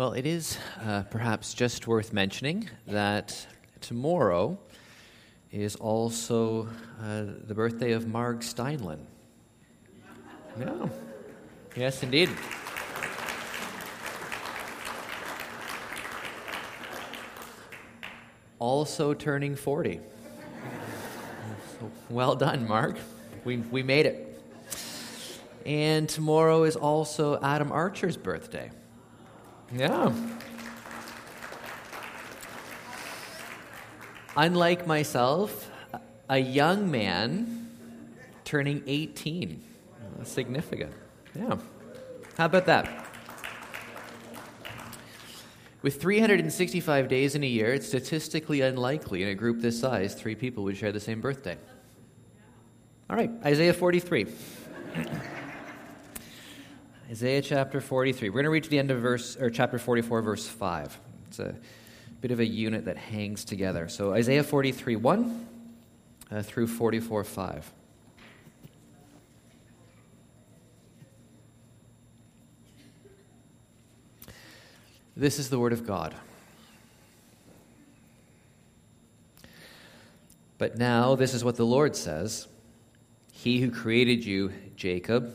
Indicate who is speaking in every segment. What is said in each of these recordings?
Speaker 1: Well, it is uh, perhaps just worth mentioning that tomorrow is also uh, the birthday of Mark Steinlen. Yeah. Yes, indeed. Also turning 40. So well done, Mark. We, we made it. And tomorrow is also Adam Archer's birthday. Yeah. Unlike myself, a young man turning 18. That's significant. Yeah. How about that? With 365 days in a year, it's statistically unlikely in a group this size three people would share the same birthday. All right, Isaiah 43. Isaiah chapter 43. We're going to reach the end of verse or chapter 44 verse 5. It's a bit of a unit that hangs together. So Isaiah 43 1 uh, through 44 5. This is the word of God. But now, this is what the Lord says He who created you, Jacob,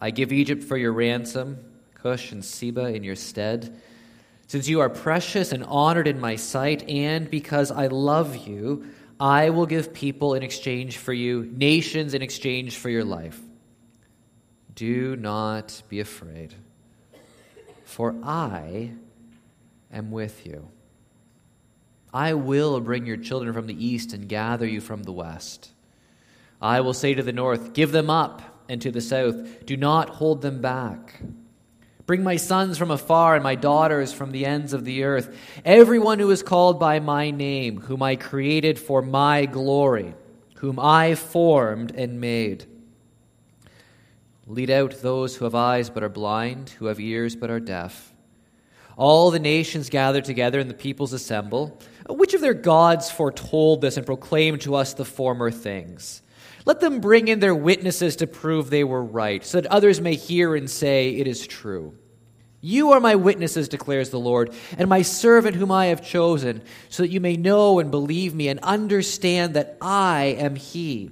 Speaker 1: I give Egypt for your ransom, Cush and Seba in your stead. Since you are precious and honored in my sight, and because I love you, I will give people in exchange for you, nations in exchange for your life. Do not be afraid, for I am with you. I will bring your children from the east and gather you from the west. I will say to the north, Give them up and to the south. Do not hold them back. Bring my sons from afar and my daughters from the ends of the earth. Everyone who is called by my name, whom I created for my glory, whom I formed and made. Lead out those who have eyes but are blind, who have ears but are deaf. All the nations gather together and the peoples assemble. Which of their gods foretold this and proclaimed to us the former things? Let them bring in their witnesses to prove they were right, so that others may hear and say, It is true. You are my witnesses, declares the Lord, and my servant whom I have chosen, so that you may know and believe me and understand that I am He.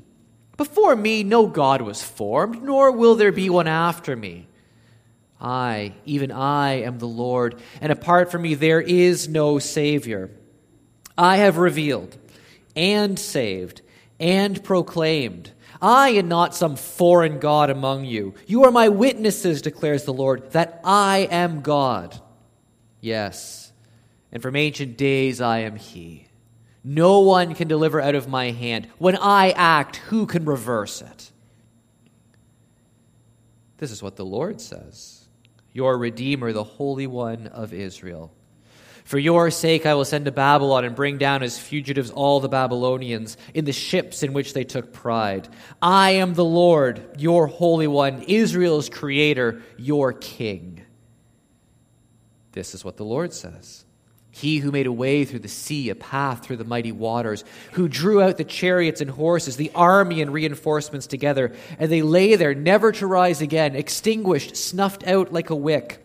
Speaker 1: Before me, no God was formed, nor will there be one after me. I, even I, am the Lord, and apart from me, there is no Savior. I have revealed and saved and proclaimed, I am not some foreign God among you. You are my witnesses, declares the Lord, that I am God. Yes, and from ancient days I am He. No one can deliver out of my hand. When I act, who can reverse it? This is what the Lord says Your Redeemer, the Holy One of Israel. For your sake I will send to Babylon and bring down as fugitives all the Babylonians in the ships in which they took pride. I am the Lord, your Holy One, Israel's Creator, your King. This is what the Lord says. He who made a way through the sea, a path through the mighty waters, who drew out the chariots and horses, the army and reinforcements together, and they lay there, never to rise again, extinguished, snuffed out like a wick.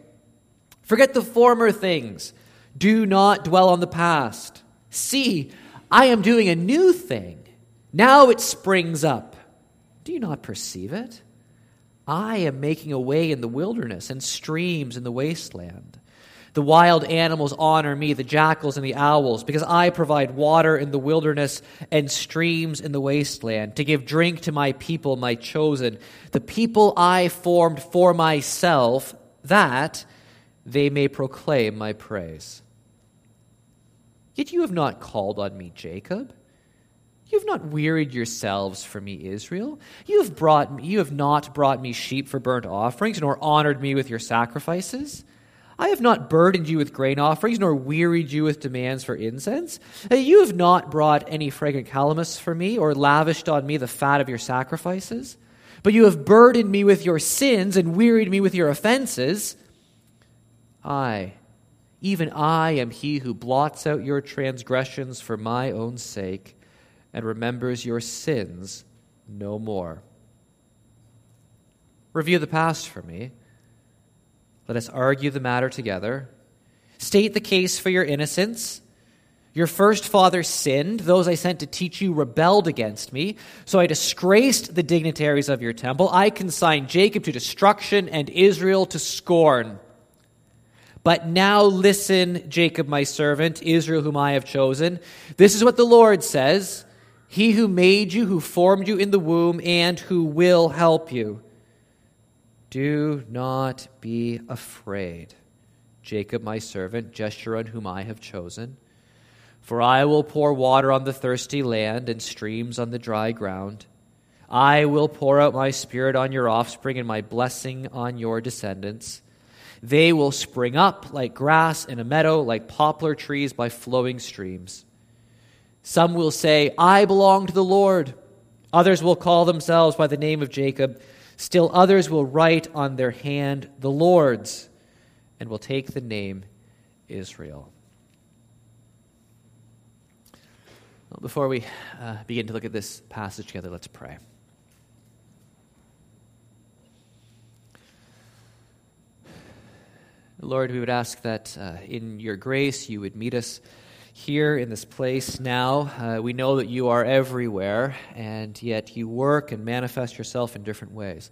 Speaker 1: Forget the former things. Do not dwell on the past. See, I am doing a new thing. Now it springs up. Do you not perceive it? I am making a way in the wilderness and streams in the wasteland. The wild animals honor me, the jackals and the owls, because I provide water in the wilderness and streams in the wasteland, to give drink to my people, my chosen, the people I formed for myself, that they may proclaim my praise. Yet you have not called on me, Jacob. You have not wearied yourselves for me, Israel. You have, brought me, you have not brought me sheep for burnt offerings, nor honored me with your sacrifices. I have not burdened you with grain offerings, nor wearied you with demands for incense. Uh, you have not brought any fragrant calamus for me, or lavished on me the fat of your sacrifices. But you have burdened me with your sins and wearied me with your offenses. I, even I, am he who blots out your transgressions for my own sake and remembers your sins no more. Review the past for me. Let us argue the matter together. State the case for your innocence. Your first father sinned. Those I sent to teach you rebelled against me. So I disgraced the dignitaries of your temple. I consigned Jacob to destruction and Israel to scorn. But now listen, Jacob, my servant, Israel, whom I have chosen. This is what the Lord says He who made you, who formed you in the womb, and who will help you. Do not be afraid, Jacob, my servant, Jeshurun, whom I have chosen. For I will pour water on the thirsty land and streams on the dry ground. I will pour out my spirit on your offspring and my blessing on your descendants. They will spring up like grass in a meadow, like poplar trees by flowing streams. Some will say, I belong to the Lord. Others will call themselves by the name of Jacob. Still others will write on their hand the Lord's and will take the name Israel. Before we uh, begin to look at this passage together, let's pray. Lord, we would ask that uh, in your grace you would meet us here in this place now. Uh, we know that you are everywhere, and yet you work and manifest yourself in different ways.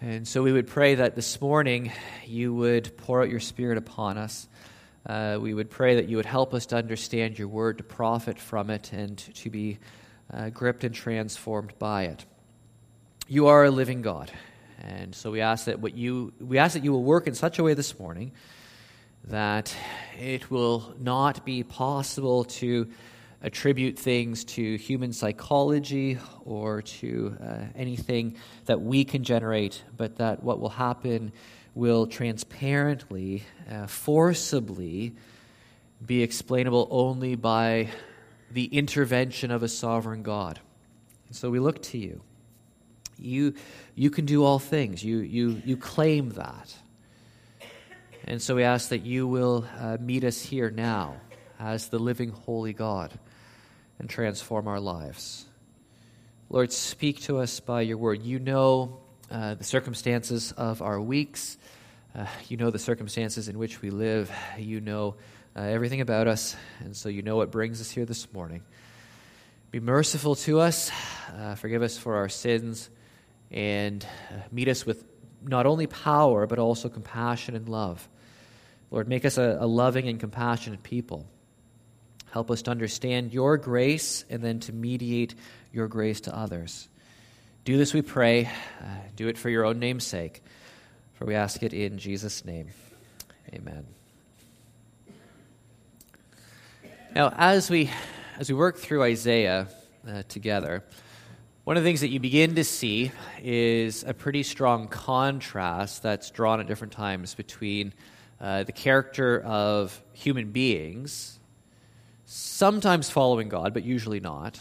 Speaker 1: And so we would pray that this morning you would pour out your Spirit upon us. Uh, we would pray that you would help us to understand your word, to profit from it, and to be uh, gripped and transformed by it. You are a living God. And so we ask that what you we ask that you will work in such a way this morning that it will not be possible to attribute things to human psychology or to uh, anything that we can generate, but that what will happen will transparently, uh, forcibly be explainable only by the intervention of a sovereign God. And so we look to you. You, you can do all things. You, you, you claim that. And so we ask that you will uh, meet us here now as the living, holy God and transform our lives. Lord, speak to us by your word. You know uh, the circumstances of our weeks, uh, you know the circumstances in which we live, you know uh, everything about us, and so you know what brings us here this morning. Be merciful to us, uh, forgive us for our sins, and meet us with not only power, but also compassion and love. Lord, make us a, a loving and compassionate people. Help us to understand your grace and then to mediate your grace to others. Do this, we pray. Uh, do it for your own name's sake. For we ask it in Jesus' name. Amen. Now, as we, as we work through Isaiah uh, together, one of the things that you begin to see is a pretty strong contrast that's drawn at different times between uh, the character of human beings, sometimes following God, but usually not,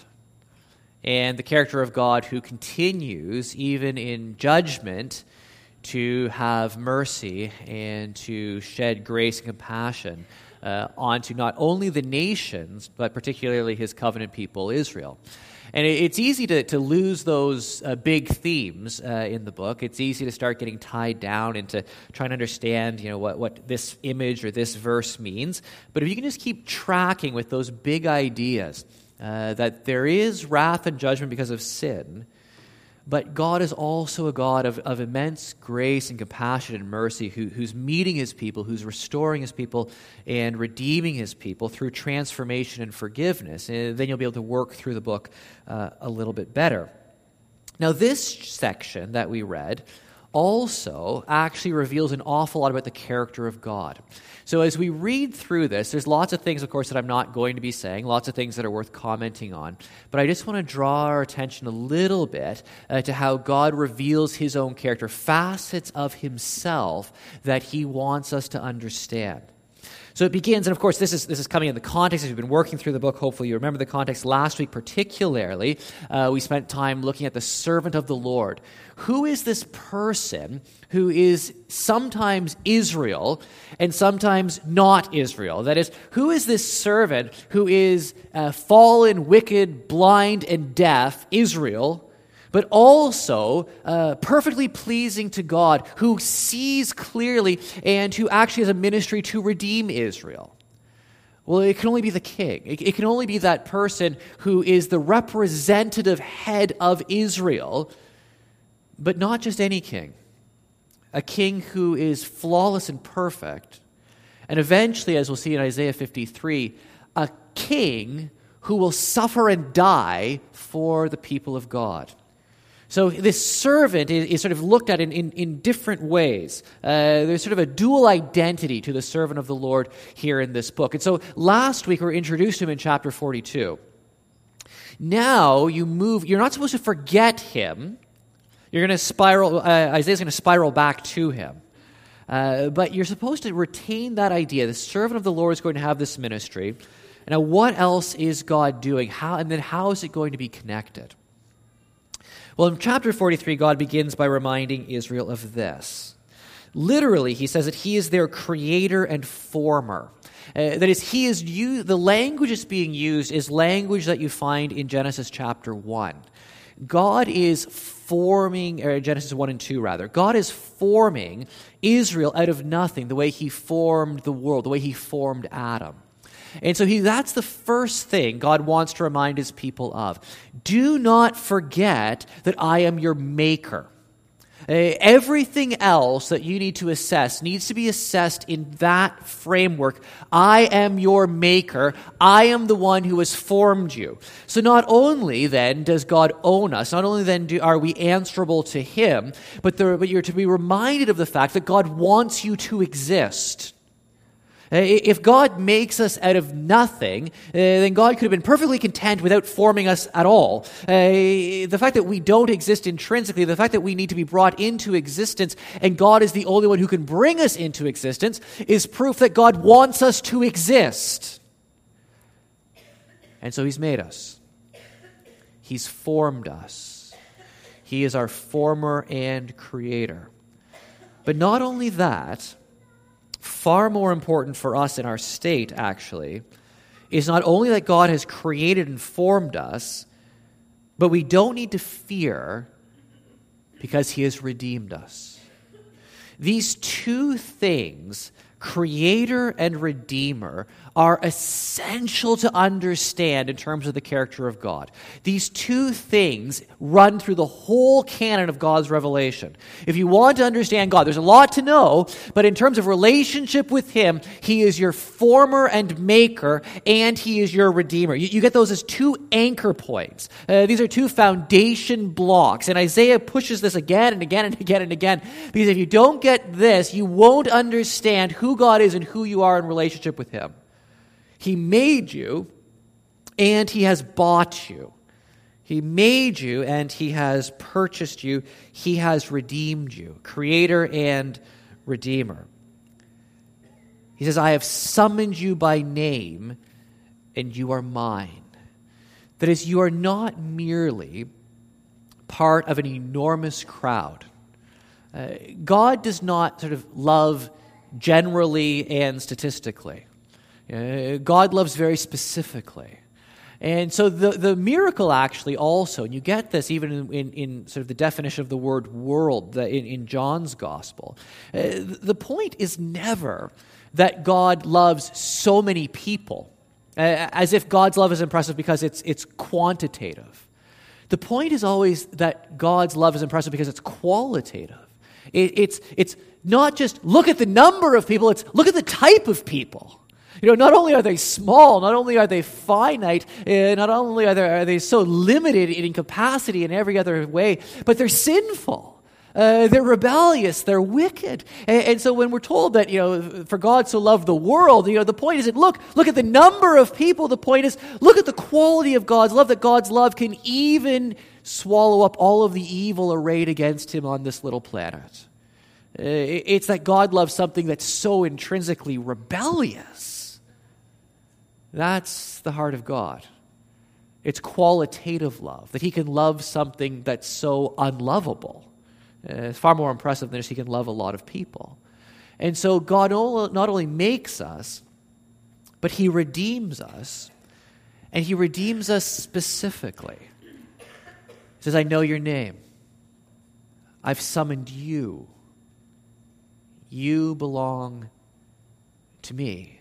Speaker 1: and the character of God who continues, even in judgment, to have mercy and to shed grace and compassion uh, onto not only the nations, but particularly his covenant people, Israel. And it's easy to, to lose those uh, big themes uh, in the book. It's easy to start getting tied down into trying to understand you know, what, what this image or this verse means. But if you can just keep tracking with those big ideas, uh, that there is wrath and judgment because of sin, but God is also a God of, of immense grace and compassion and mercy who, who's meeting his people, who's restoring his people and redeeming his people through transformation and forgiveness. And then you'll be able to work through the book uh, a little bit better. Now, this section that we read also actually reveals an awful lot about the character of God. So, as we read through this, there's lots of things, of course, that I'm not going to be saying, lots of things that are worth commenting on. But I just want to draw our attention a little bit uh, to how God reveals his own character, facets of himself that he wants us to understand. So it begins, and of course, this is, this is coming in the context as we've been working through the book. Hopefully, you remember the context. Last week, particularly, uh, we spent time looking at the servant of the Lord. Who is this person who is sometimes Israel and sometimes not Israel? That is, who is this servant who is uh, fallen, wicked, blind, and deaf, Israel? But also uh, perfectly pleasing to God, who sees clearly and who actually has a ministry to redeem Israel. Well, it can only be the king. It, it can only be that person who is the representative head of Israel, but not just any king. A king who is flawless and perfect. And eventually, as we'll see in Isaiah 53, a king who will suffer and die for the people of God. So this servant is, is, sort of looked at in, in, in different ways. Uh, there's sort of a dual identity to the servant of the Lord here in this book. And so last week we were introduced to him in chapter 42. Now you move, you're not supposed to forget him. You're going to spiral, uh, Isaiah's going to spiral back to him. Uh, but you're supposed to retain that idea. The servant of the Lord is going to have this ministry. Now, what else is God doing? How, and then how is it going to be connected? Well, in chapter 43, God begins by reminding Israel of this. Literally, he says that he is their creator and former. Uh, that is, he is you. The language that's being used is language that you find in Genesis chapter one. God is forming, or Genesis 1 and 2, rather. God is forming Israel out of nothing, the way he formed the world, the way he formed Adam. And so he, that's the first thing God wants to remind his people of. Do not forget that I am your maker. Uh, everything else that you need to assess needs to be assessed in that framework. I am your maker. I am the one who has formed you. So not only then does God own us, not only then do, are we answerable to Him, but, there, but you're to be reminded of the fact that God wants you to exist. Uh, if God makes us out of nothing, uh, then God could have been perfectly content without forming us at all. Uh, the fact that we don't exist intrinsically, the fact that we need to be brought into existence, and God is the only one who can bring us into existence, is proof that God wants us to exist. And so He's made us, He's formed us. He is our former and creator. But not only that, far more important for us in our state, actually, is not only that God has created and formed us, but we don't need to fear because He has redeemed us. These two things creator and redeemer are essential to understand in terms of the character of God. These two things run through the whole canon of God's revelation. If you want to understand God, there's a lot to know, but in terms of relationship with Him, He is your former and maker, and He is your redeemer. You, you get those as two anchor points. Uh, these are two foundation blocks, and Isaiah pushes this again and again and again and again, because if you don't get this, you won't understand who God is and who you are in relationship with Him. He made you and He has bought you. He made you and He has purchased you. He has redeemed you, Creator and Redeemer. He says, I have summoned you by name and you are mine. That is, you are not merely part of an enormous crowd. Uh, God does not sort of love generally and statistically. Uh, God loves very specifically. And so the, the miracle actually also, and you get this even in, in, in sort of the definition of the word world the, in, in John's gospel. Uh, the point is never that God loves so many people, uh, as if God's love is impressive because it's, it's quantitative. The point is always that God's love is impressive because it's qualitative. It, it's, it's not just look at the number of people, it's look at the type of people. You know, not only are they small, not only are they finite, uh, not only are they, are they so limited in capacity in every other way, but they're sinful. Uh, they're rebellious. They're wicked. And, and, so when we're told that, you know, for God so loved the world, you know, the point isn't look, look at the number of people. The point is look at the quality of God's love, that God's love can even swallow up all of the evil arrayed against him on this little planet. Uh, it's that God loves something that's so intrinsically rebellious. That's the heart of God. It's qualitative love, that he can love something that's so unlovable. Uh, it's far more impressive than just he can love a lot of people. And so God not only makes us, but he redeems us, and he redeems us specifically. He says, I know your name. I've summoned you. You belong to me.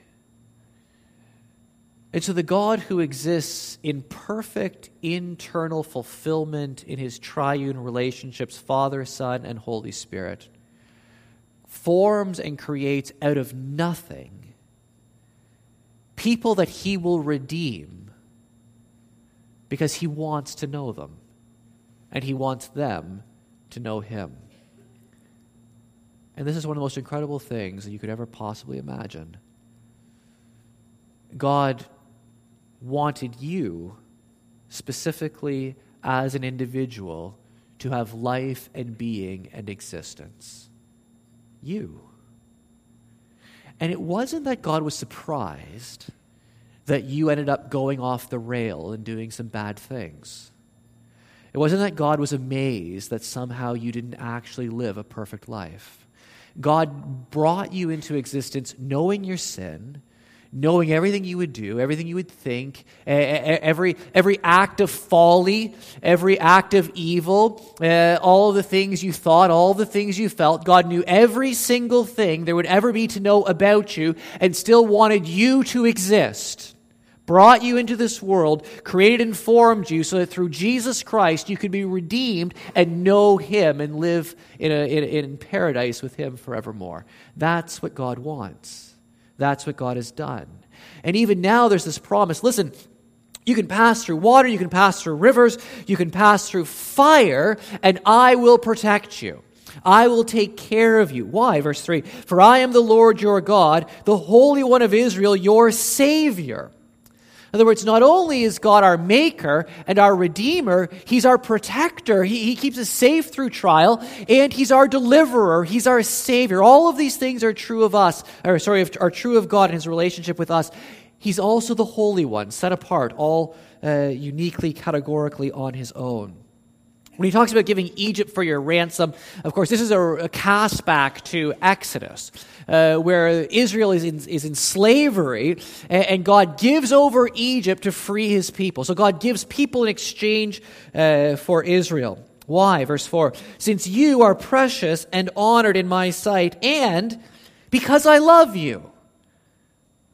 Speaker 1: And so the God who exists in perfect internal fulfillment in his triune relationships, Father, Son, and Holy Spirit, forms and creates out of nothing people that he will redeem because he wants to know them and he wants them to know him. And this is one of the most incredible things that you could ever possibly imagine. God wanted you, specifically as an individual, to have life and being and existence. You. And it wasn't that God was surprised that you ended up going off the rail and doing some bad things. It wasn't that God was amazed that somehow you didn't actually live a perfect life. God brought you into existence knowing your sin knowing everything you would do, everything you would think, every, every act of folly, every act of evil, uh, all the things you thought, all the things you felt. God knew every single thing there would ever be to know about you and still wanted you to exist. Brought you into this world, created and formed you so that through Jesus Christ you could be redeemed and know Him and live in, a, in, in paradise with Him forevermore. That's what God wants. That's what God has done. And even now, there's this promise listen, you can pass through water, you can pass through rivers, you can pass through fire, and I will protect you. I will take care of you. Why? Verse 3 For I am the Lord your God, the Holy One of Israel, your Savior. In other words, not only is God our maker and our redeemer, he's our protector. He, he keeps us safe through trial, and he's our deliverer. He's our savior. All of these things are true of us, or sorry, are true of God in his relationship with us. He's also the Holy One, set apart, all uh, uniquely, categorically on his own. When he talks about giving Egypt for your ransom, of course, this is a, a cast back to Exodus, uh, where Israel is in, is in slavery, and, and, God gives over Egypt to free his people. So God gives people in exchange uh, for Israel. Why? Verse 4 Since you are precious and honored in my sight, and because I love you,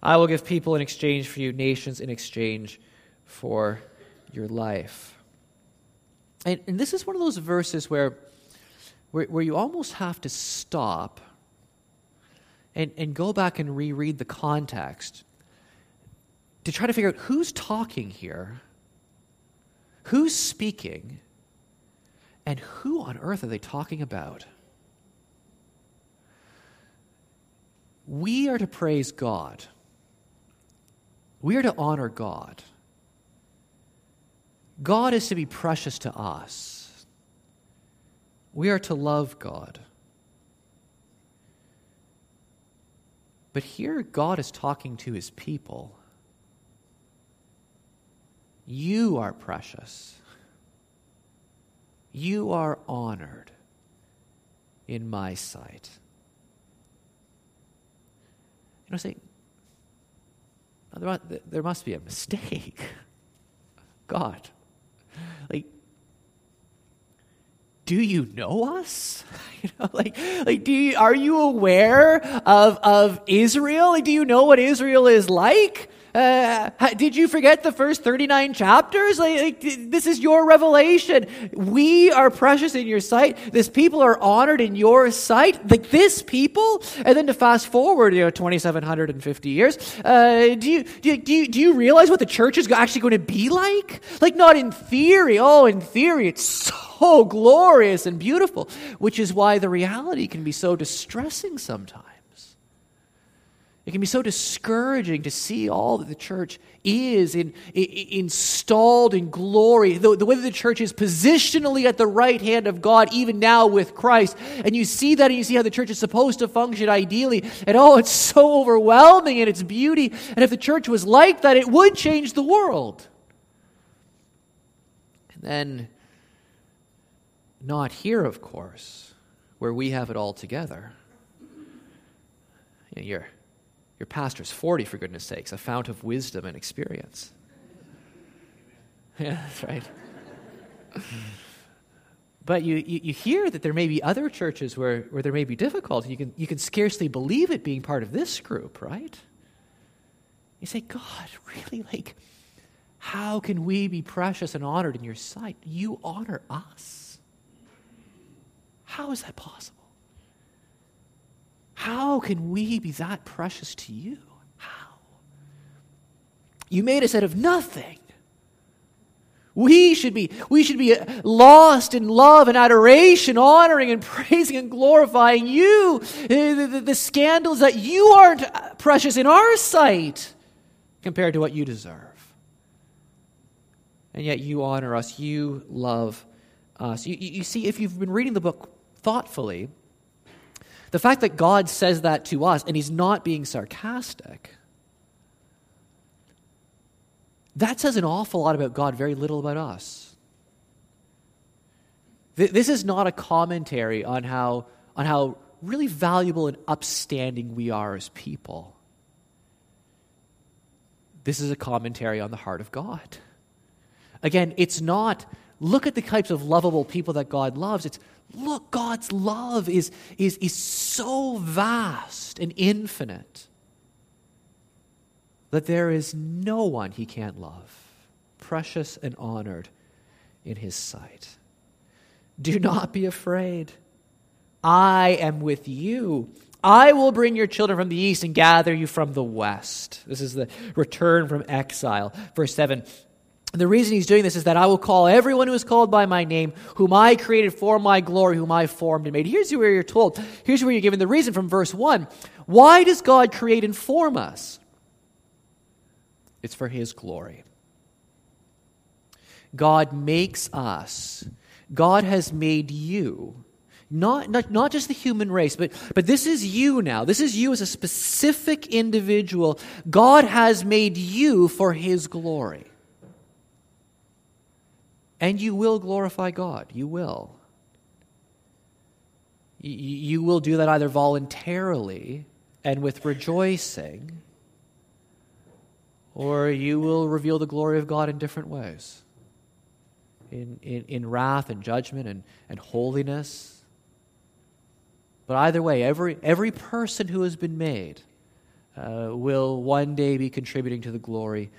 Speaker 1: I will give people in exchange for you, nations in exchange for your life. And, and this is one of those verses where, where, where you almost have to stop and, and go back and reread the context to try to figure out who's talking here, who's speaking, and who on earth are they talking about? We are to praise God. We are to honor God. God is to be precious to us. We are to love God. But here, God is talking to his people. You are precious. You are honored in my sight. You know, say, there must be a mistake. God. Like, do you know us? You know, like, like do you, are you aware of, of Israel? Like, do you know what Israel is like? Uh, did you forget the first 39 chapters? Like, like, this is your revelation. We are precious in your sight. This people are honored in your sight. Like this people? And then to fast forward, you know, 2,750 years, uh, do, you, do, you, do, you, do you realize what the church is actually going to be like? Like, not in theory. Oh, in theory, it's so glorious and beautiful, which is why the reality can be so distressing sometimes. It can be so discouraging to see all that the church is in, in, installed in glory, the, the way that the church is positionally at the right hand of God, even now with Christ. And you see that and you see how the church is supposed to function ideally. And oh, it's so overwhelming in its beauty. And if the church was like that, it would change the world. And then, not here, of course, where we have it all together. You know, you're your pastor's 40, for goodness sakes, a fount of wisdom and experience. Yeah, that's right. but you, you, you, hear that there may be other churches where, where there may be difficulty. You can, you can scarcely believe it being part of this group, right? You say, God, really? Like, how can we be precious and honored in your sight? You honor us. How is that possible? How can we be that precious to you? How? You made us out of nothing. We should be, we should be uh, lost in love and adoration, honoring and praising and glorifying you. The, the, the scandals that you aren't uh, precious in our sight compared to what you deserve. And yet you honor us, you love us. You, you see, if you've been reading the book thoughtfully, the fact that God says that to us and he's not being sarcastic, that says an awful lot about God, very little about us. This is not a commentary on how, on how really valuable and upstanding we are as people. This is a commentary on the heart of God. Again, it's not look at the types of lovable people that God loves. It's look, God's love is, is, is so vast and infinite that there is no one he can't love, precious and honored in his sight. Do not be afraid. I am with you. I will bring your children from the east and gather you from the west. This is the return from exile. Verse 7 the reason he's doing this is that I will call everyone who is called by my name, whom I created for my glory, whom I formed and made. Here's where you're told. Here's where you're given the reason from verse 1. Why does God create and form us? It's for his glory. God makes us. God has made you. Not, not, not just the human race, but, but this is you now. This is you as a specific individual. God has made you for his glory. And you will glorify God. You will. You will do that either voluntarily and with rejoicing, or you will reveal the glory of God in different ways in, in, in wrath and judgment and, and holiness. But either way, every, every person who has been made uh, will one day be contributing to the glory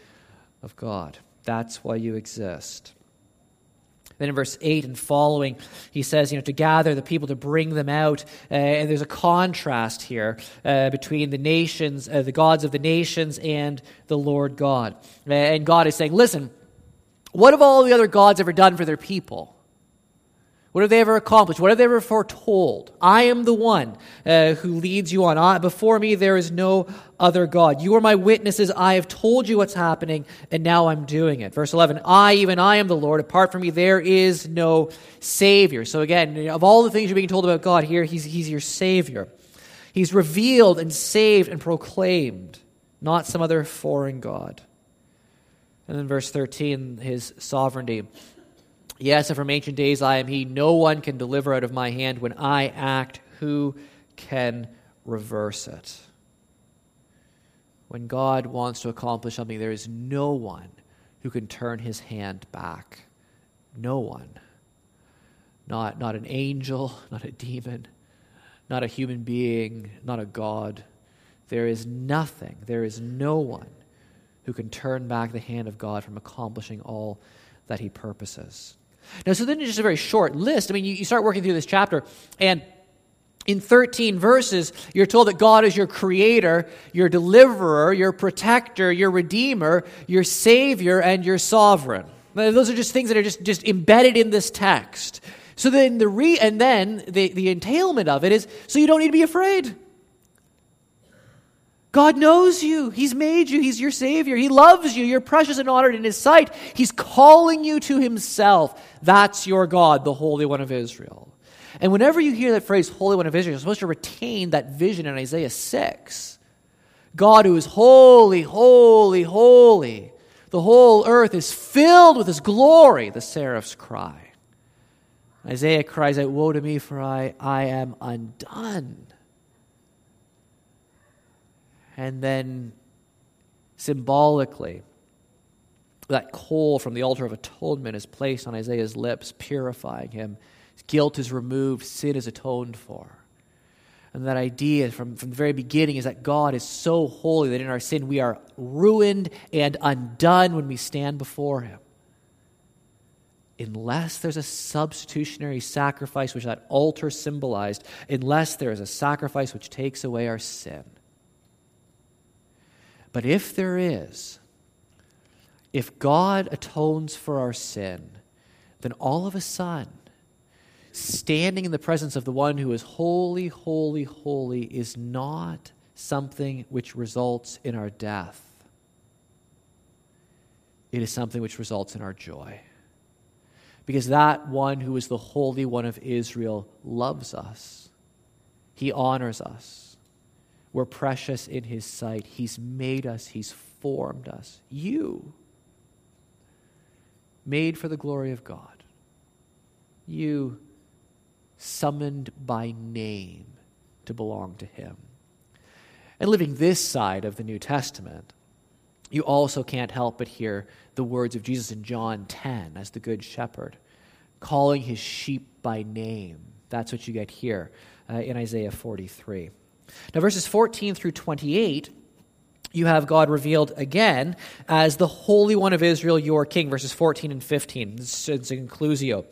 Speaker 1: of God. That's why you exist. Then in verse 8 and following, he says, you know, to gather the people, to bring them out. Uh, and there's a contrast here uh, between the nations, uh, the gods of the nations, and the Lord God. Uh, and God is saying, listen, what have all the other gods ever done for their people? What have they ever accomplished? What have they ever foretold? I am the one uh, who leads you on. I, before me, there is no other God. You are my witnesses. I have told you what's happening, and now I'm doing it. Verse 11 I, even I, am the Lord. Apart from me, there is no Savior. So, again, of all the things you're being told about God here, He's, he's your Savior. He's revealed and saved and proclaimed, not some other foreign God. And then verse 13, His sovereignty. Yes, and from ancient days I am He. No one can deliver out of my hand. When I act, who can reverse it? When God wants to accomplish something, there is no one who can turn his hand back. No one. Not, not an angel, not a demon, not a human being, not a God. There is nothing, there is no one who can turn back the hand of God from accomplishing all that he purposes. Now, so then it's just a very short list. I mean, you, you start working through this chapter, and in 13 verses, you're told that God is your creator, your deliverer, your protector, your redeemer, your savior, and your sovereign. Now, those are just things that are just, just embedded in this text. So then the re and then the, the entailment of it is so you don't need to be afraid. God knows you. He's made you. He's your Savior. He loves you. You're precious and honored in His sight. He's calling you to Himself. That's your God, the Holy One of Israel. And whenever you hear that phrase, Holy One of Israel, you're supposed to retain that vision in Isaiah 6. God who is holy, holy, holy. The whole earth is filled with His glory, the seraphs cry. Isaiah cries out, Woe to me, for I, I am undone. And then symbolically, that coal from the altar of atonement is placed on Isaiah's lips, purifying him. His guilt is removed, sin is atoned for. And that idea from, from the very beginning is that God is so holy that in our sin we are ruined and undone when we stand before Him. Unless there's a substitutionary sacrifice, which that altar symbolized, unless there is a sacrifice which takes away our sin. But if there is, if God atones for our sin, then all of a sudden, standing in the presence of the one who is holy, holy, holy is not something which results in our death. It is something which results in our joy. Because that one who is the Holy One of Israel loves us, he honors us. We're precious in His sight. He's made us, He's formed us. You, made for the glory of God. You, summoned by name to belong to Him. And living this side of the New Testament, you also can't help but hear the words of Jesus in John 10 as the Good Shepherd, calling his sheep by name. That's what you get here uh, in Isaiah 43. Now, verses 14 through 28, you have God revealed again as the Holy One of Israel, your King, verses 14 and 15. This is inclusio.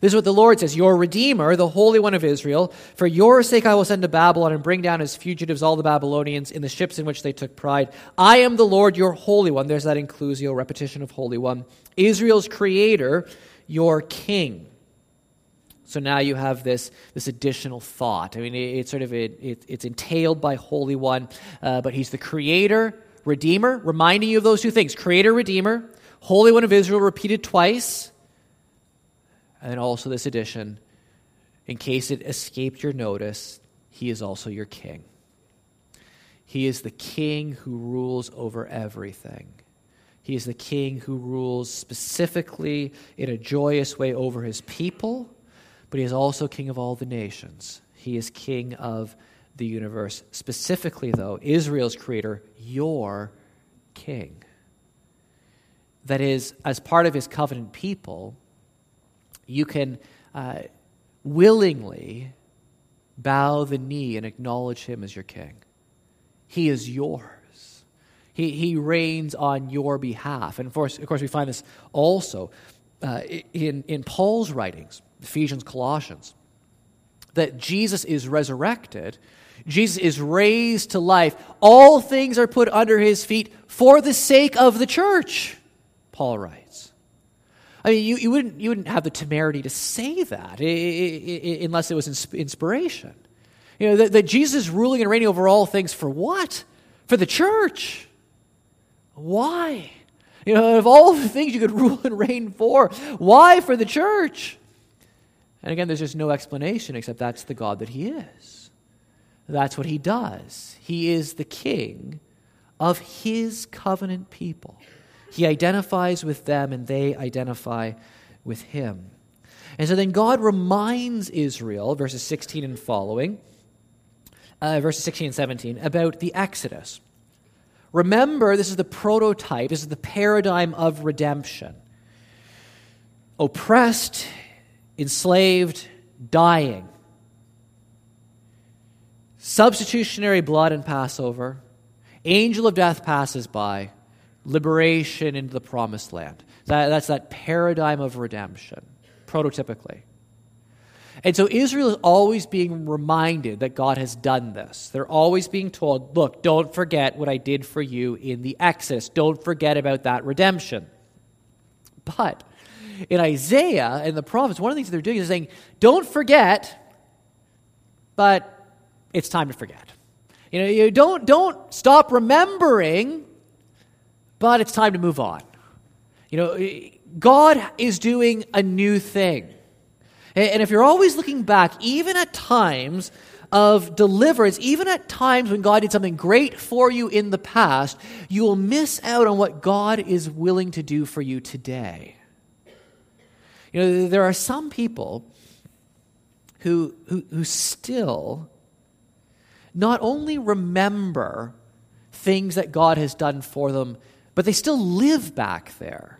Speaker 1: This is what the Lord says Your Redeemer, the Holy One of Israel, for your sake I will send to Babylon and bring down as fugitives all the Babylonians in the ships in which they took pride. I am the Lord, your Holy One. There's that inclusio, repetition of Holy One. Israel's Creator, your King. So now you have this, this additional thought. I mean, it, it's sort of it, it, it's entailed by Holy One, uh, but he's the creator, redeemer, reminding you of those two things creator, redeemer, Holy One of Israel repeated twice, and then also this addition, in case it escaped your notice, he is also your king. He is the king who rules over everything. He is the king who rules specifically in a joyous way over his people but he is also king of all the nations. He is king of the universe. Specifically, though, Israel's creator, your king. That is, as part of his covenant people, you can uh, willingly bow the knee and acknowledge him as your king. He is yours. He, he reigns on your behalf. And of course, of course we find this also uh, in, in Paul's writings. Ephesians, Colossians, that Jesus is resurrected, Jesus is raised to life. All things are put under his feet for the sake of the church, Paul writes. I mean, you, you, wouldn't, you wouldn't have the temerity to say that unless it was inspiration. You know, that, that Jesus is ruling and reigning over all things for what? For the church. Why? You know, of all the things you could rule and reign for, why for the church? And again, there's just no explanation except that's the God that He is. That's what He does. He is the King of His covenant people. He identifies with them and they identify with Him. And so then God reminds Israel, verses 16 and following, uh, verses 16 and 17, about the Exodus. Remember, this is the prototype, this is the paradigm of redemption. Oppressed enslaved, dying. Substitutionary blood and Passover. Angel of death passes by. liberation into the promised land. That, that's that paradigm of redemption, prototypically. And so Israel is always being reminded that God has done this. They're always being told, look, don't forget what I did for you in the Exodus. Don't forget about that redemption. But in Isaiah and the prophets, one of the things they're doing is saying, don't forget, but it's time to forget. You know, you don't, don't stop remembering, but it's time to move on. You know, God is doing a new thing. And if you're always looking back, even at times of deliverance, even at times when God did something great for you in the past, you will miss out on what God is willing to do for you today. You know, there are some people who, who, who still not only remember things that God has done for them, but they still live back there.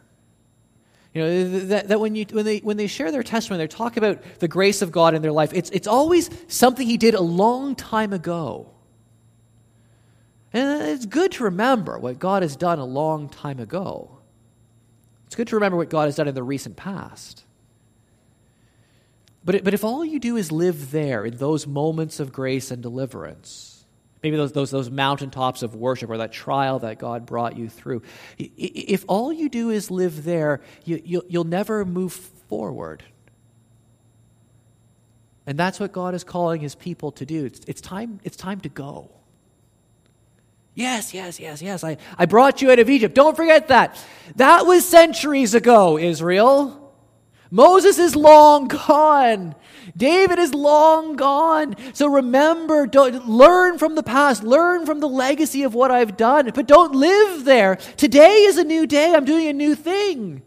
Speaker 1: You know, that, that when, you, when, they, when they share their testimony, they talk about the grace of God in their life, it's, it's always something He did a long time ago. And it's good to remember what God has done a long time ago. It's good to remember what God has done in the recent past. But, but if all you do is live there in those moments of grace and deliverance, maybe those, those, those mountaintops of worship or that trial that God brought you through, if all you do is live there, you, you'll, you'll never move forward. And that's what God is calling his people to do. It's, it's, time, it's time to go. Yes, yes, yes, yes. I, I brought you out of Egypt. Don't forget that. That was centuries ago, Israel. Moses is long gone. David is long gone. So remember, don't, learn from the past, learn from the legacy of what I've done, but don't live there. Today is a new day. I'm doing a new thing.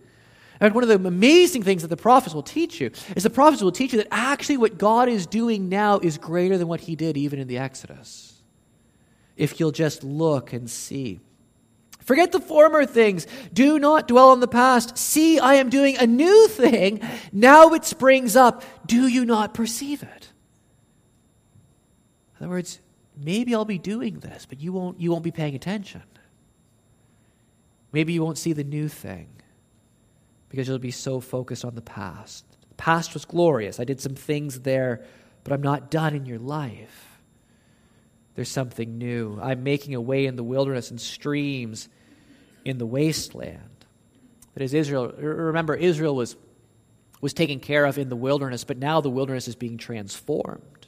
Speaker 1: And one of the amazing things that the prophets will teach you is the prophets will teach you that actually what God is doing now is greater than what he did even in the Exodus. If you'll just look and see. Forget the former things. Do not dwell on the past. See, I am doing a new thing. Now it springs up. Do you not perceive it? In other words, maybe I'll be doing this, but you won't, you won't be paying attention. Maybe you won't see the new thing because you'll be so focused on the past. The past was glorious. I did some things there, but I'm not done in your life. There's something new. I'm making a way in the wilderness and streams in the wasteland. That is Israel. Remember, Israel was, was taken care of in the wilderness, but now the wilderness is being transformed.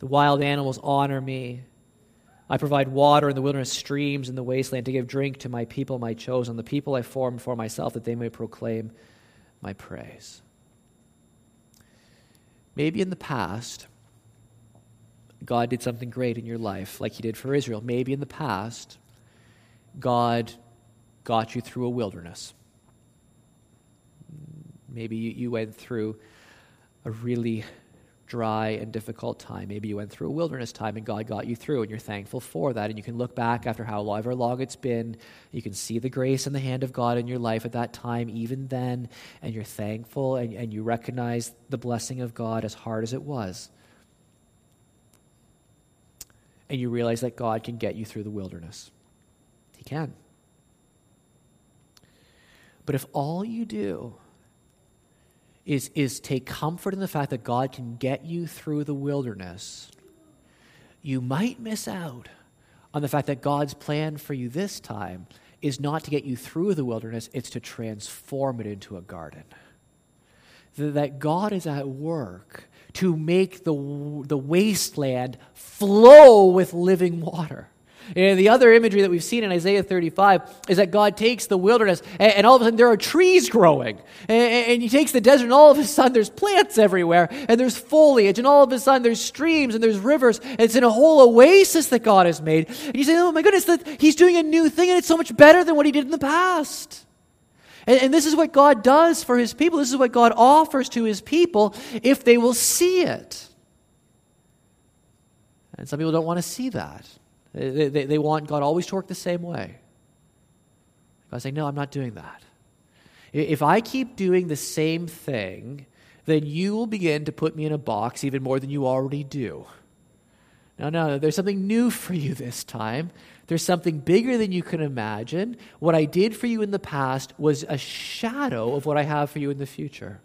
Speaker 1: The wild animals honor me. I provide water in the wilderness, streams in the wasteland to give drink to my people, my chosen, the people I formed for myself, that they may proclaim my praise. Maybe in the past, God did something great in your life, like He did for Israel. Maybe in the past, God got you through a wilderness. Maybe you went through a really dry and difficult time. Maybe you went through a wilderness time and God got you through, and you're thankful for that. And you can look back after however long it's been. You can see the grace and the hand of God in your life at that time, even then, and you're thankful and, and you recognize the blessing of God as hard as it was and you realize that God can get you through the wilderness. He can. But if all you do is, is take comfort in the fact that God can get you through the wilderness, you might miss out on the fact that God's plan for you this time is not to get you through the wilderness, it's to transform it into a garden. That God is at work to make the, the wasteland flow with living water. And the other imagery that we've seen in Isaiah 35 is that God takes the wilderness and, and all of a sudden there are trees growing. And, and, He takes the desert and all of a sudden there's plants everywhere and there's foliage and all of a sudden there's streams and there's rivers. And it's in a whole oasis that God has made. And you say, oh my goodness, He's doing a new thing and it's so much better than what He did in the past. And, and this is what God does for his people. This is what God offers to his people if they will see it. And some people don't want to see that. They, they, they want God always to work the same way. God's saying, No, I'm not doing that. If I keep doing the same thing, then you will begin to put me in a box even more than you already do.
Speaker 2: no, no, there's something new for you this time. There's something bigger than you can imagine. What I did for you in the past was a shadow of what I have for you in the future.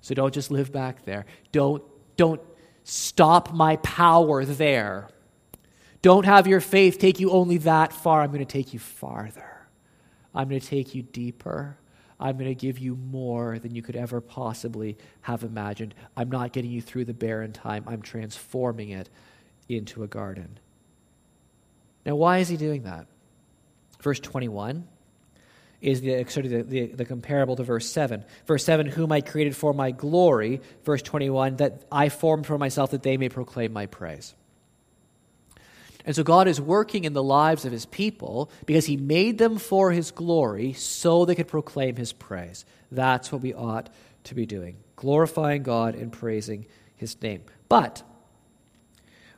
Speaker 2: So don't just live back there. Don't, don't stop my power there. Don't have your faith take you only that far. I'm going to take you farther. I'm going to take you deeper. I'm going to give you more than you could ever possibly have imagined. I'm not getting you through the barren time, I'm transforming it into a garden. Now, why is he doing that? Verse 21 is the, sort of the, the, the, comparable to verse 7. Verse 7, whom I created for my glory. Verse 21, that I formed for myself that they may proclaim my praise. And so God is working in the lives of his people because he made them for his glory so they could proclaim his praise. That's what we ought to be doing glorifying God and praising his name. But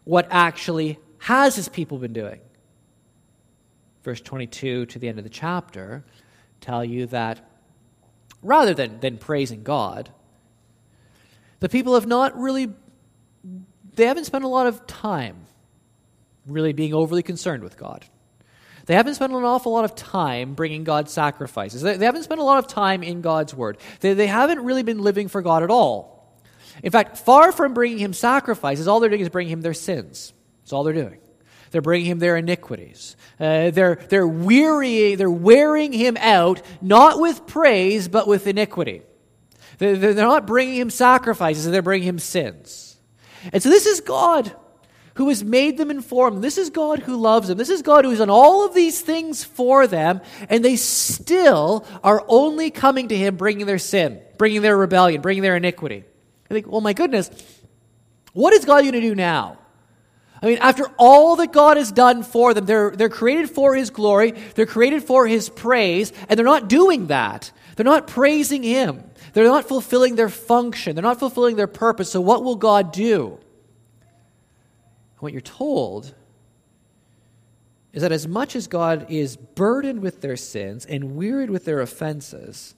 Speaker 2: what actually has his people been doing? Verse 22 to the end of the chapter tell you that rather than, than praising God, the people have not really, they haven't spent a lot of time really being overly concerned with God. They haven't spent an awful lot of time bringing God sacrifices. They, they haven't spent a lot of time in God's Word. They, they haven't really been living for God at all. In fact, far from bringing Him sacrifices, all they're doing is bringing Him their sins. That's all they're doing. They're bringing him their iniquities. Uh, they're, they're wearying, they're wearing him out, not with praise, but with iniquity. They're, they're not bringing him sacrifices, they're bringing him sins. And so this is God who has made them informed. This is God who loves them. This is God who has done all of these things for them, and they still are only coming to him bringing their sin, bringing their rebellion, bringing their iniquity. I think, well, my goodness, what is God going to do now? I mean, after all that God has done for them, they're, they're created for His glory, they're created for His praise, and they're not doing that. They're not praising Him. They're not fulfilling their function. They're not fulfilling their purpose. So, what will God do? What you're told is that as much as God is burdened with their sins and wearied with their offenses,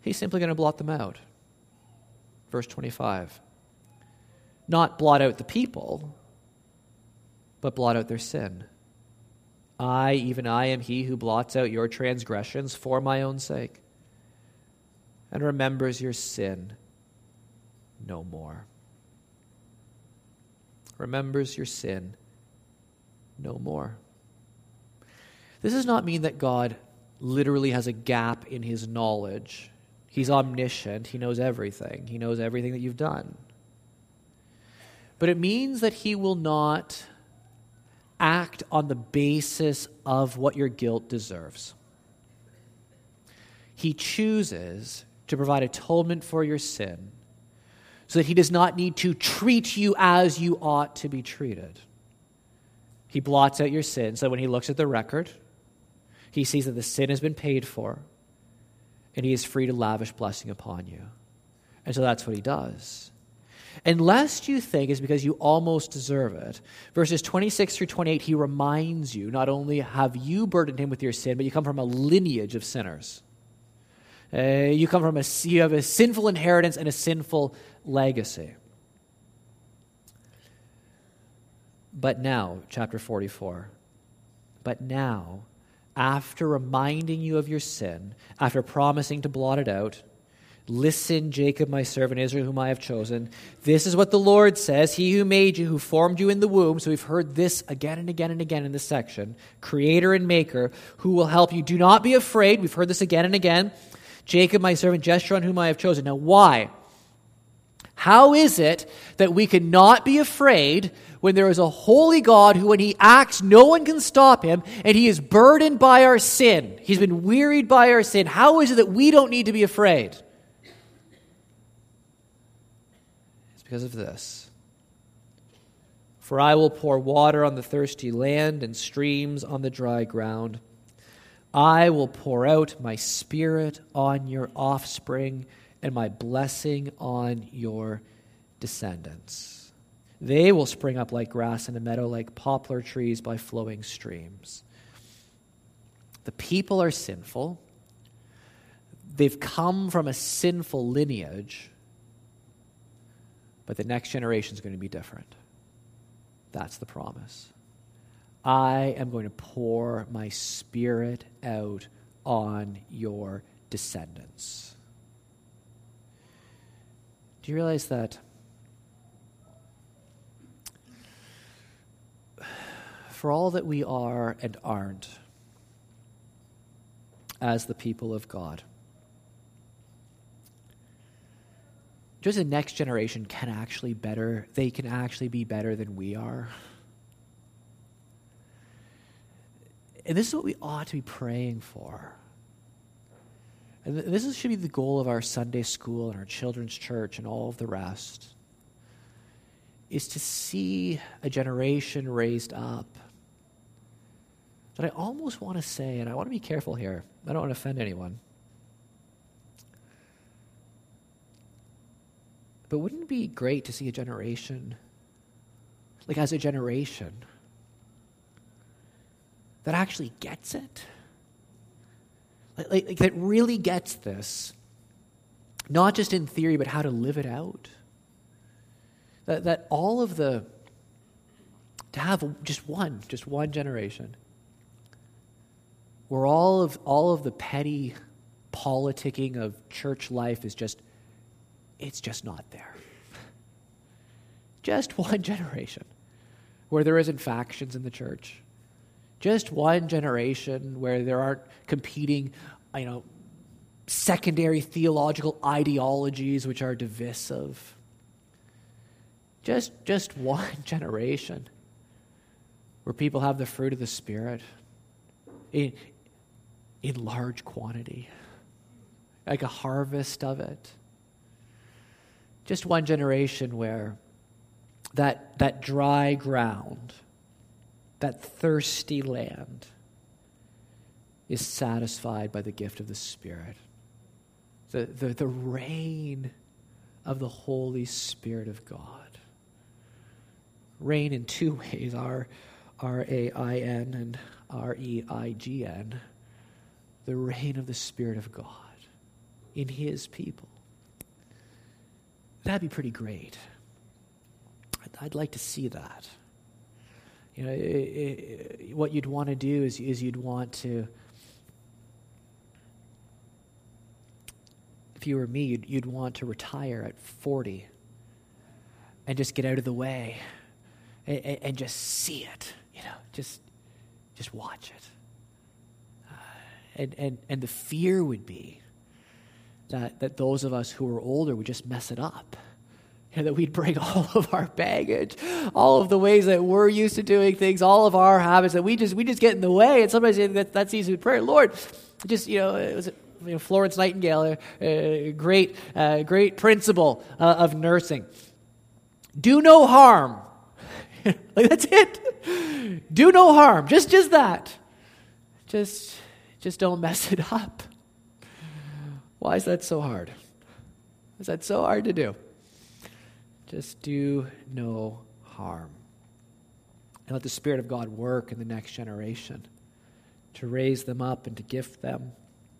Speaker 2: He's simply going to blot them out. Verse 25 not blot out the people, but blot out their sin. I, even I, am he who blots out your transgressions for my own sake and remembers your sin no more. Remembers your sin no more. This does not mean that God literally has a gap in his knowledge. He's omniscient, he knows everything, he knows everything that you've done but it means that he will not act on the basis of what your guilt deserves. He chooses to provide atonement for your sin so that he does not need to treat you as you ought to be treated. He blots out your sin so when he looks at the record, he sees that the sin has been paid for and he is free to lavish blessing upon you. And so that's what he does. And lest you think is because you almost deserve it. Verses 26 through 28, he reminds you not only have you burdened him with your sin, but you come from a lineage of sinners. Uh, you come from a, you have a sinful inheritance and a sinful legacy. But now, chapter 44, but now, after reminding you of your sin, after promising to blot it out, Listen, Jacob, my servant Israel, whom I have chosen. This is what the Lord says He who made you, who formed you in the womb. So we've heard this again and again and again in this section. Creator and maker, who will help you. Do not be afraid. We've heard this again and again. Jacob, my servant, Jeshurun, whom I have chosen. Now, why? How is it that we cannot be afraid when there is a holy God who, when he acts, no one can stop him, and he is burdened by our sin? He's been wearied by our sin. How is it that we don't need to be afraid? Because of this. For I will pour water on the thirsty land and streams on the dry ground. I will pour out my spirit on your offspring and my blessing on your descendants. They will spring up like grass in a meadow, like poplar trees by flowing streams. The people are sinful. They've come from a sinful lineage but the next generation is going to be different. That's the promise. I am going to pour my spirit out on your descendants. Do you realize that for all that we are and aren't as the people of God, just the next generation can actually better, they can actually be better than we are. And this is what we ought to be praying for. And this is, should be the goal of our Sunday school and our children's church and all of the rest is to see a generation raised up that I almost want to say, and I want to be careful here, I don't want to offend anyone. But wouldn't it be great to see a generation, like as a generation, that actually gets it? Like, like, like, that really gets this, not just in theory, but how to live it out. That, that all of the, to have just one, just one generation, where all of, all of the petty politicking of church life is just, it's just not there. Just one generation where there isn't factions in the church. Just one generation where there aren't competing, you know, secondary theological ideologies which are divisive. Just, just one generation where people have the fruit of the Spirit in, in large quantity, like a harvest of it. Just one generation where that, that dry ground, that thirsty land, is satisfied by the gift of the Spirit. The, the, the rain of the Holy Spirit of God. Rain in two ways R A I N and R E I G N the reign of the Spirit of God in His people. That'd be pretty great. I'd, like to see that. You know, it, it, what you'd want to do is, is you'd want to, if you were me, you'd, you'd want to retire at 40 and just get out of the way and, and just see it, you know, just, just watch it uh, and, and, and the fear would be that, that those of us who are older would just mess it up. Know, that we'd bring all of our baggage, all of the ways that we're used to doing things, all of our habits, that we just, we just get in the way. And sometimes that, that's easy to pray. Lord, just, you know, it was you know, Florence Nightingale, a uh, great, uh, great principle uh, of nursing. Do no harm. like, that's it. Do no harm. Just, just that. Just just don't mess it up. Why is that so hard? Is that so hard to do? Just do no harm. And let the Spirit of God work in the next generation to raise them up and to gift them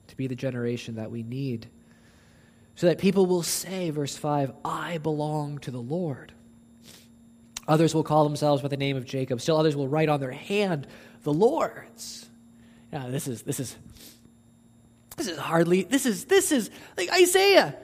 Speaker 2: to be the generation that we need. So that people will say, verse 5, I belong to the Lord. Others will call themselves by the name of Jacob. Still others will write on their hand, the Lord's. Yeah, this is this is this is hardly this is this is like Isaiah,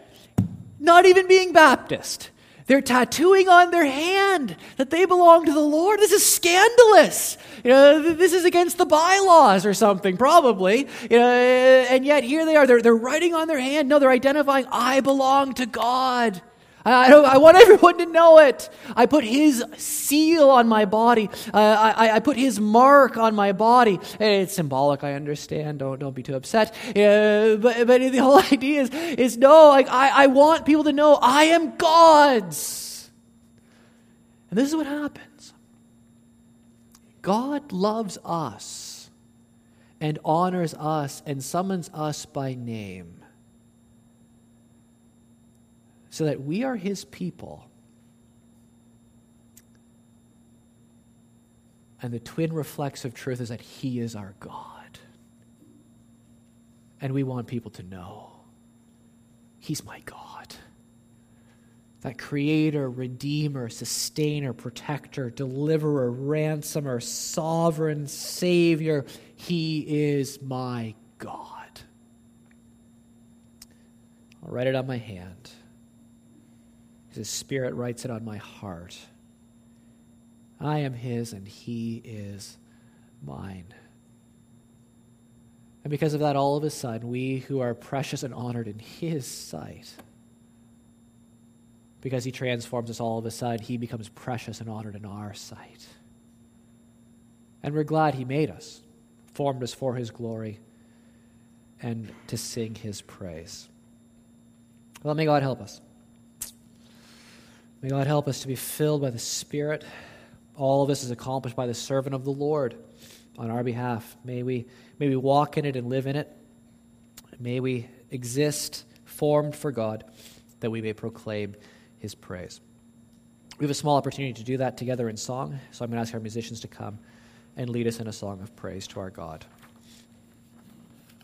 Speaker 2: not even being Baptist. They're tattooing on their hand that they belong to the Lord. This is scandalous. You know, this is against the bylaws or something, probably. You know, and yet here they are. They're, they're writing on their hand. No, they're identifying, I belong to God. I, I, want everyone to know it. I put his seal on my body. Uh, I, I, put his mark on my body. It's symbolic, I understand. Don't, don't be too upset. Uh, but, but the whole idea is, is no, like, I, I want people to know I am God's. And this is what happens God loves us and honors us and summons us by name so that we are his people. And the twin reflexive truth is that he is our God. And we want people to know he's my God. that creator, redeemer, sustainer, protector, deliverer, ransomer, sovereign, savior. He is my God. I'll write it on my hand. His Spirit writes it on my heart. I am His and He is mine. And because of that, all of a sudden, we who are precious and honored in His sight, because He transforms us all of a sudden, He becomes precious and honored in our sight. And we're glad He made us, formed us for His glory, and to sing His praise. Let may God help us. May God help us to be filled by the Spirit. All of this is accomplished by the servant of the Lord on our behalf. May we, may we walk in it and live in it. May we exist formed for God that we may proclaim his praise. We have a small opportunity to do that together in song, so I'm going to ask our musicians to come and lead us in a song of praise to our God.